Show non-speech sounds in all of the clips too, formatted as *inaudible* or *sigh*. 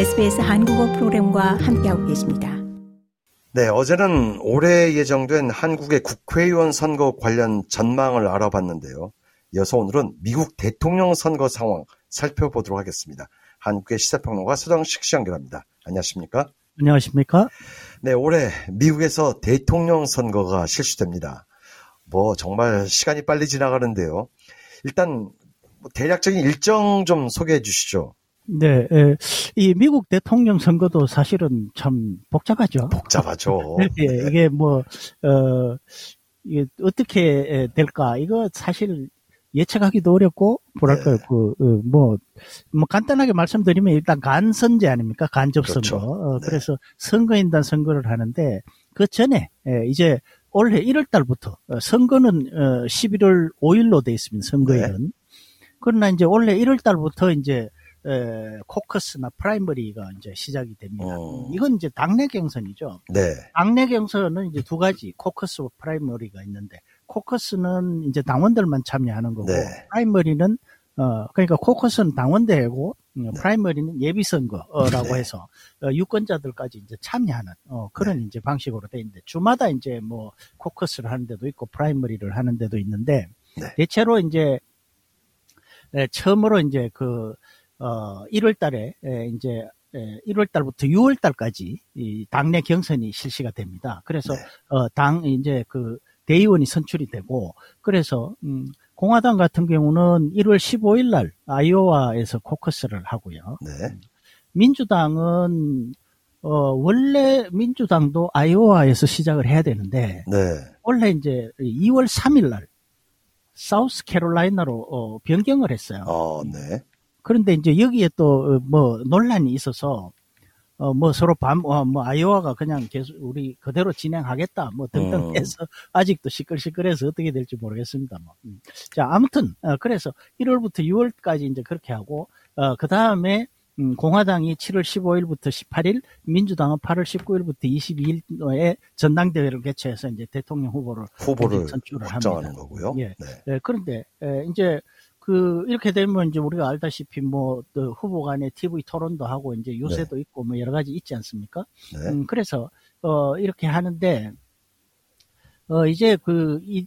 SBS 한국어 프로그램과 함께하고 계십니다. 네, 어제는 올해 예정된 한국의 국회의원 선거 관련 전망을 알아봤는데요. 이어서 오늘은 미국 대통령 선거 상황 살펴보도록 하겠습니다. 한국의 시사평론가 서정식 씨 연결합니다. 안녕하십니까? 안녕하십니까? 네, 올해 미국에서 대통령 선거가 실시됩니다. 뭐 정말 시간이 빨리 지나가는데요. 일단 뭐 대략적인 일정 좀 소개해 주시죠. 네, 에, 이 미국 대통령 선거도 사실은 참 복잡하죠. 복잡하죠. *laughs* 네, 이게 뭐, 어, 이게 어떻게 될까? 이거 사실 예측하기도 어렵고, 뭐랄까요, 네. 그, 어, 뭐, 뭐 간단하게 말씀드리면 일단 간선제 아닙니까? 간접선거. 그렇죠. 어, 네. 그래서 선거인단 선거를 하는데, 그 전에, 에, 이제 올해 1월 달부터, 어, 선거는, 어, 11월 5일로 돼 있습니다. 선거일은. 네. 그러나 이제 올해 1월 달부터 이제, 에, 코커스나 프라이머리가 이제 시작이 됩니다. 어. 이건 이제 당내 경선이죠. 네. 당내 경선은 이제 두 가지 코커스와 프라이머리가 있는데 코커스는 이제 당원들만 참여하는 거고 네. 프라이머리는 어 그러니까 코커스는 당원대회고 음, 프라이머리는 예비 선거라고 네. 해서 어, 유권자들까지 이제 참여하는 어 그런 네. 이제 방식으로 돼 있는데 주마다 이제 뭐 코커스를 하는 데도 있고 프라이머리를 하는 데도 있는데 네. 대체로 이제 에, 처음으로 이제 그 어, 1월 달에, 에, 이제, 에, 1월 달부터 6월 달까지 이 당내 경선이 실시가 됩니다. 그래서, 네. 어, 당, 이제 그 대의원이 선출이 되고, 그래서, 음, 공화당 같은 경우는 1월 15일 날 아이오와에서 코커스를 하고요. 네. 민주당은, 어, 원래 민주당도 아이오와에서 시작을 해야 되는데, 네. 원래 이제 2월 3일 날 사우스 캐롤라이나로 어, 변경을 했어요. 어, 네. 그런데 이제 여기에 또 뭐 논란이 있어서 어 뭐 서로 밤 어, 뭐 아이오와가 그냥 계속 우리 그대로 진행하겠다 뭐 등등 음. 해서 아직도 시끌시끌해서 어떻게 될지 모르겠습니다. 뭐. 음. 자 아무튼 어, 그래서 1월부터 6월까지 이제 그렇게 하고 어그 다음에 음, 공화당이 7월 15일부터 18일, 민주당은 8월 19일부터 22일에 전당대회를 개최해서 이제 대통령 후보를 후보를 선출을 합니다. 거고요. 예. 네. 예, 그런데 예, 이제 그 이렇게 되면 이제 우리가 알다시피 뭐 또 후보 간의 TV 토론도 하고 이제 요새도 있고 뭐 여러 가지 있지 않습니까? 네. 음, 그래서 어 이렇게 하는데 어 이제 그이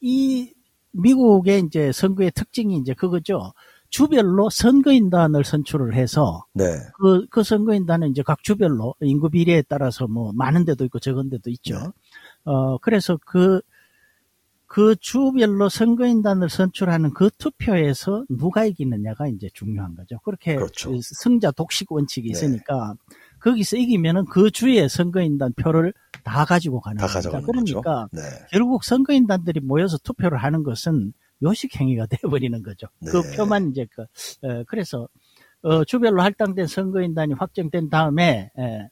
이 미국의 이제 선거의 특징이 이제 그거죠. 주별로 선거인단을 선출을 해서 네. 그, 그 선거인단은 이제 각 주별로 인구 비례에 따라서 뭐 많은 데도 있고 적은 데도 있죠. 네. 어, 그래서 그, 그 주별로 선거인단을 선출하는 그 투표에서 누가 이기느냐가 이제 중요한 거죠. 그렇게 그렇죠. 그 승자 독식 원칙이 네. 있으니까 거기서 이기면은 그 주의 선거인단 표를 다 가지고 가는 다 겁니다. 그러니까 네. 결국 선거인단들이 모여서 투표를 하는 것은 요식 행위가 *laughs* 돼 버리는 거죠. 그 네. 표만 이제 그 어, 그래서 어, 주별로 할당된 선거인단이 확정된 다음에 에,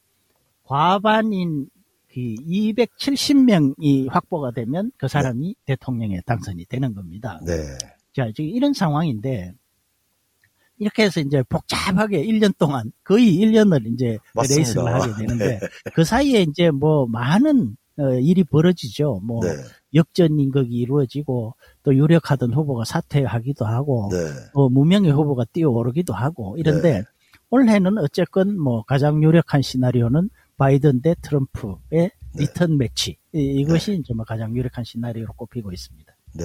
과반인 그 270명이 확보가 되면 그 사람이 대통령에 당선이 되는 겁니다. 네. 자, 지금 이런 상황인데 이렇게 해서 이제 복잡하게 1년 동안 거의 1년을 이제 맞습니다. 레이스를 하게 되는데 *laughs* 그 사이에 이제 뭐 많은 어, 일이 벌어지죠. 뭐 네. 역전 인격이 이루어지고 또 유력하던 후보가 사퇴하기도 하고 네. 또 무명의 후보가 뛰어오르기도 하고 이런데 네. 올해는 어쨌건 뭐 가장 유력한 시나리오는 바이든 대 트럼프의 네. 리턴 매치 이- 이것이 이제 뭐 가장 유력한 시나리오로 꼽히고 있습니다. 네.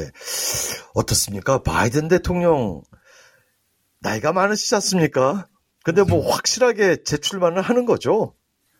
어떻습니까? 바이든 대통령 나이가 많으시지 않습니까? 근데 뭐 확실하게 재출마를 하는 거죠.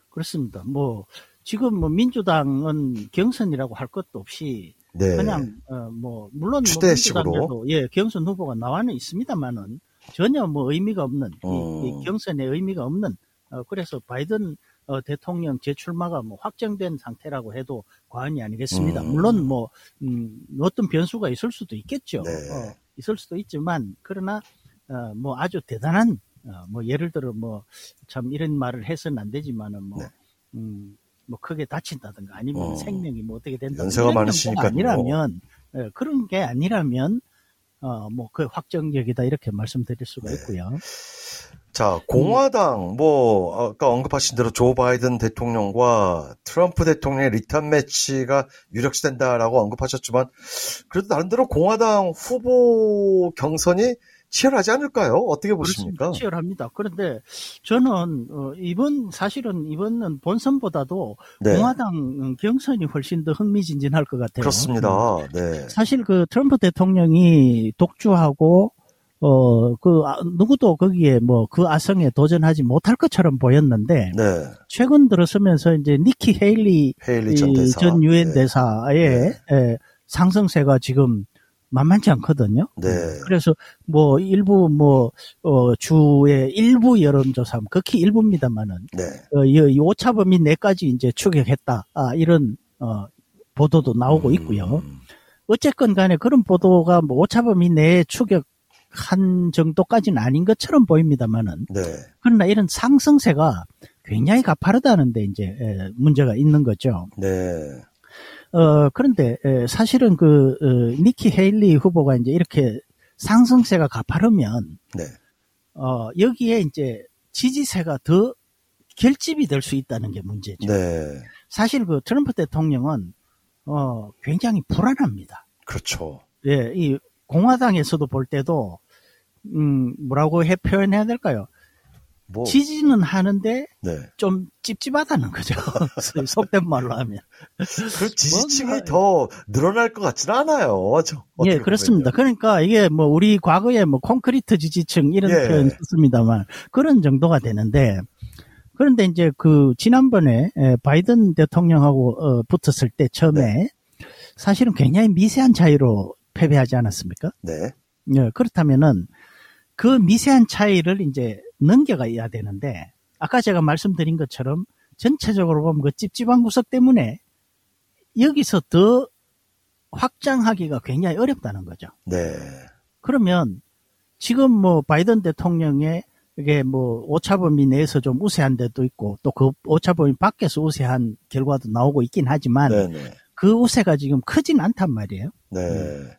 그렇습니다. 뭐 지금 뭐 민주당은 경선이라고 할 것도 없이 네. 그냥 어, 뭐 물론 뭐 추대식으로. 민주당에도 예 경선 후보가 나와는 있습니다만은 전혀 뭐 의미가 없는 이- 음. 이 경선에 의미가 없는 어, 그래서 바이든 어, 대통령 재출마가 뭐 확정된 상태라고 해도 과언이 아니겠습니다. 음. 물론 뭐 음, 어떤 변수가 있을 수도 있겠죠. 네. 어, 있을 수도 있지만 그러나 어, 뭐 아주 대단한 어, 뭐 예를 들어 뭐 참 이런 말을 해서는 안 되지만은 뭐 네. 음, 뭐 크게 다친다든가 아니면 어. 생명이 뭐 어떻게 된다 연세가 많으시니까요. 아니라면 예, 그런 게 아니라면 어 뭐 그 확정적이다 이렇게 말씀드릴 수가 네. 있고요. 자, 공화당, 뭐, 아까 언급하신 대로 조 바이든 대통령과 트럼프 대통령의 리턴 매치가 유력시된다라고 언급하셨지만, 그래도 나름대로 공화당 후보 경선이 치열하지 않을까요? 어떻게 보십니까? 치열합니다. 그런데 저는 어, 이번 사실은 이번은 본선보다도 네. 공화당 경선이 훨씬 더 흥미진진할 것 같아요. 그렇습니다. 음. 네. 사실 그 트럼프 대통령이 독주하고 어 그 누구도 거기에 뭐 그 아성에 도전하지 못할 것처럼 보였는데 네. 최근 들어서면서 이제 니키 헤일리 헤일리 전 대사. 전 유엔 네. 대사의 에, 상승세가 지금 만만치 않거든요. 네. 그래서 뭐 일부 뭐 어, 주의 일부 여론조사 극히 일부입니다만은 네. 어, 이, 이 오차범위 내까지 이제 추격했다. 아, 이런 어, 보도도 나오고 있고요. 음, 어쨌건 간에 그런 보도가 뭐 오차범위 내에 추격한 정도까지는 아닌 것처럼 보입니다만은 네. 그러나 이런 상승세가 굉장히 가파르다는데 이제 에, 문제가 있는 거죠. 네. 어, 그런데, 에, 사실은 그, 어, 니키 헤일리 후보가 이제 이렇게 상승세가 가파르면, 네. 어, 여기에 이제 지지세가 더 결집이 될 수 있다는 게 문제죠. 네. 사실 그 트럼프 대통령은, 어, 굉장히 불안합니다. 그렇죠. 예, 이 공화당에서도 볼 때도, 음, 뭐라고 해 표현해야 될까요? 뭐. 지지는 하는데 네. 좀 찝찝하다는 거죠. *laughs* 속된 말로 하면. 그 지지층이 뭔가- 더 늘어날 것 같지는 않아요. 저, 예, 그렇습니다. 보면요. 그러니까 이게 뭐 우리 과거에 뭐 콘크리트 지지층 이런 예. 표현 썼습니다만 그런 정도가 되는데 그런데 이제 그 지난번에 에, 바이든 대통령하고 어, 붙었을 때 처음에 네. 사실은 굉장히 미세한 차이로 패배하지 않았습니까? 네. 예, 그렇다면은 그 미세한 차이를 이제 넘겨가야 되는데 아까 제가 말씀드린 것처럼 전체적으로 보면 그 찝찝한 구석 때문에 여기서 더 확장하기가 굉장히 어렵다는 거죠. 네. 그러면 지금 뭐 바이든 대통령의 이게 뭐 오차범위 내에서 좀 우세한 데도 있고 또 그 오차범위 밖에서 우세한 결과도 나오고 있긴 하지만 네. 네. 그 우세가 지금 크진 않단 말이에요. 네.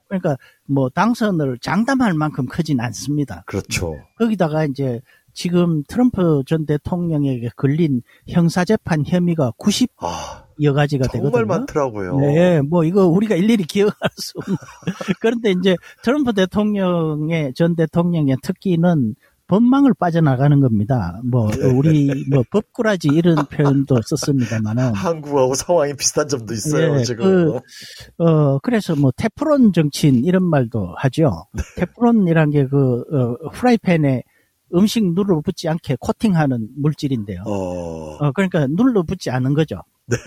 그러니까 뭐 당선을 장담할 만큼 크진 않습니다. 그렇죠. 거기다가 이제 지금 트럼프 전 대통령에게 걸린 형사재판 혐의가 90여 아, 가지가 정말 되거든요. 많더라고요. 네, 뭐 이거 우리가 일일이 기억할 수 없는. *laughs* 그런데 이제 트럼프 대통령의 전 대통령의 특기는 법망을 빠져나가는 겁니다. 뭐 네. 우리 뭐 법꾸라지 이런 표현도 썼습니다만은 한국하고 상황이 비슷한 점도 있어요, 예, 지금. 어 그래서 뭐 테프론 정치인 이런 말도 하죠. 네. 테프론이란 게 그 어, 프라이팬에 음식 눌러붙지 않게 코팅하는 물질인데요. 어, 어, 그러니까 눌러붙지 않은 거죠. 네.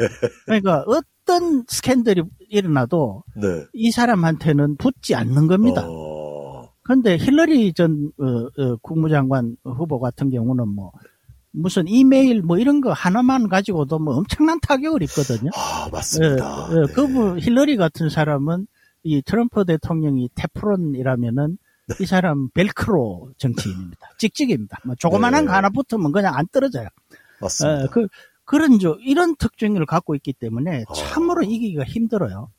그러니까 어떤 스캔들이 일어나도 네. 이 사람한테는 붙지 않는 겁니다. 어, 그런데 힐러리 전 어, 어, 국무장관 후보 같은 경우는 뭐 무슨 이메일 뭐 이런 거 하나만 가지고도 뭐 엄청난 타격을 입거든요. 아, 예, 맞습니다. 예, 네. 그분 힐러리 같은 사람은 이 트럼프 대통령이 테프론이라면은 이 사람 벨크로 정치인입니다. 찍찍입니다. 뭐 조그만한 네. 거 하나 붙으면 그냥 안 떨어져요. 맞습니다. 예, 그 그런 저 이런 특징을 갖고 있기 때문에 아. 참으로 이기기가 힘들어요.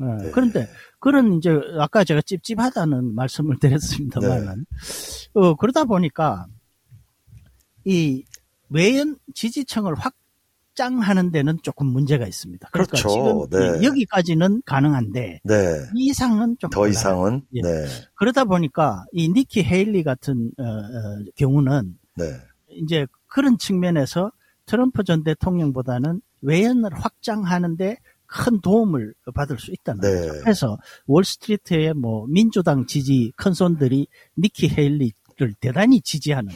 예, 네. 그런데 그런 이제 아까 제가 찝찝하다는 말씀을 드렸습니다만은 네. 어, 그러다 보니까 이 외연 지지층을 확 장하는 데는 조금 문제가 있습니다. 그러니까 그렇죠. 지금 네. 이- 여기까지는 가능한데 네. 이 이상은 좀 더. 이상은, 예. 네. 그러다 보니까 이 니키 헤일리 같은 어, 어, 경우는 네. 이제 그런 측면에서 트럼프 전 대통령보다는 외연을 확장하는데 큰 도움을 받을 수 있다는 네. 거죠. 그래서 월스트리트의 뭐 민주당 지지 큰 손들이 니키 헤일리를 대단히 지지하는.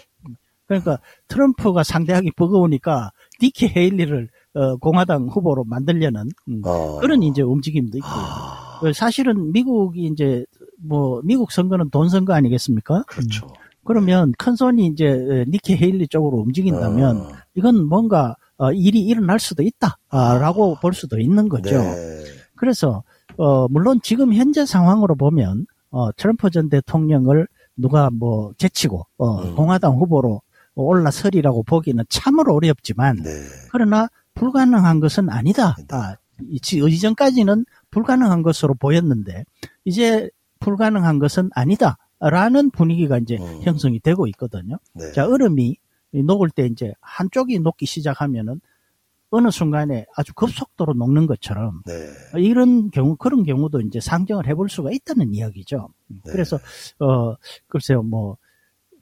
그러니까 트럼프가 상대하기 버거우니까 니키 헤일리를 어, 공화당 후보로 만들려는 음, 아. 그런 이제 움직임도 있고요. 아, 그 사실은 미국이 이제 뭐 미국 선거는 돈 선거 아니겠습니까? 그렇죠. 음, 그러면 큰 손이 이제 니키 헤일리 쪽으로 움직인다면 아, 이건 뭔가 어, 일이 일어날 수도 있다라고 볼 수도 있는 거죠. 네. 그래서 어, 물론 지금 현재 상황으로 보면 어, 트럼프 전 대통령을 누가 뭐 제치고 어, 음. 공화당 후보로 올라서리라고 보기는 참으로 어렵지만 네. 그러나 불가능한 것은 아니다. 아, 이- 지- 이전까지는 불가능한 것으로 보였는데 이제 불가능한 것은 아니다. 라는 분위기가 이제 음. 형성이 되고 있거든요. 네. 자, 얼음이 녹을 때 이제 한쪽이 녹기 시작하면은 어느 순간에 아주 급속도로 녹는 것처럼 네. 이런 경우 그런 경우도 이제 상정을 해볼 수가 있다는 이야기죠. 네. 그래서 어 글쎄요 뭐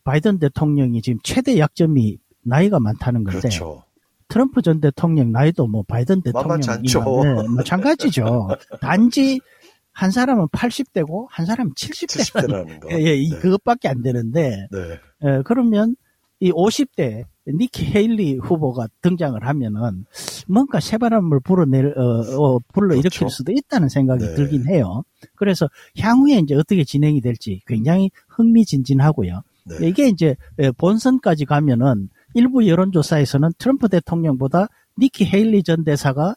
바이든 대통령이 지금 최대 약점이 나이가 많다는 건데 그렇죠. 트럼프 전 대통령 나이도 뭐 바이든 대통령 만만치 않죠. 네, 마찬가지죠. *laughs* 단지 한 사람은 80대고 한 사람은 70대라는 70대라는 거. 예, 예, 이 네. 그것밖에 안 되는데 네. 예, 그러면 이 50대 니키 헤일리 후보가 등장을 하면은 뭔가 새바람을 불어낼 어, 어, 불러일으킬 그렇죠. 수도 있다는 생각이 네. 들긴 해요. 그래서 향후에 이제 어떻게 진행이 될지 굉장히 흥미진진하고요. 네. 이게 이제 예, 본선까지 가면은 일부 여론조사에서는 트럼프 대통령보다 니키 헤일리 전 대사가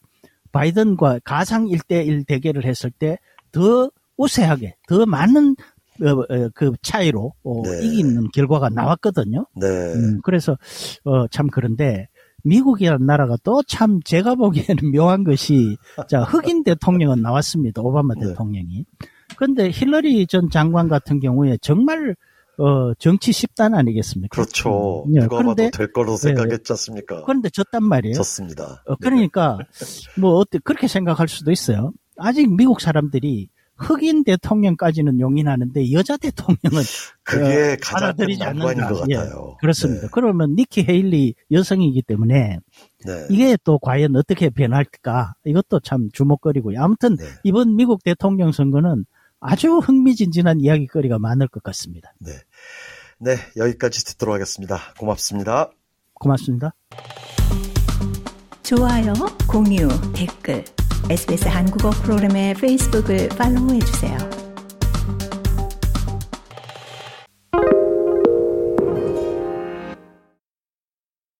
바이든과 가상 1대1 대결을 했을 때 더 우세하게, 더 많은 어, 어, 그 차이로 어, 네. 이기는 결과가 나왔거든요. 네. 음, 그래서 어, 참 그런데 미국이라는 나라가 또 참 제가 보기에는 *laughs* 묘한 것이 자 흑인 대통령은 나왔습니다. 오바마 네. 대통령이. 그런데 힐러리 전 장관 같은 경우에 정말 어, 정치 10단 아니겠습니까? 그렇죠. 음, 예, 누가 그런데 봐도 될 거로 생각했지 않습니까? 그런데 졌단 말이에요. 좋습니다. 어, 그러니까 뭐 어때 그렇게 생각할 수도 있어요. 아직 미국 사람들이 흑인 대통령까지는 용인하는데 여자 대통령은 그게 어, 가장 큰 받아들이지 난관인 않는다. 것 예, 같아요. 그렇습니다. 네. 그러면 니키 헤일리 여성이기 때문에 네. 이게 또 과연 어떻게 변할까 이것도 참 주목거리고요. 아무튼 네. 이번 미국 대통령 선거는 아주 흥미진진한 이야기거리가 많을 것 같습니다. 네. 네, 여기까지 듣도록 하겠습니다. 고맙습니다. 고맙습니다. 좋아요, 공유, 댓글, SBS 한국어 프로그램의 페이스북을 팔로우해 주세요.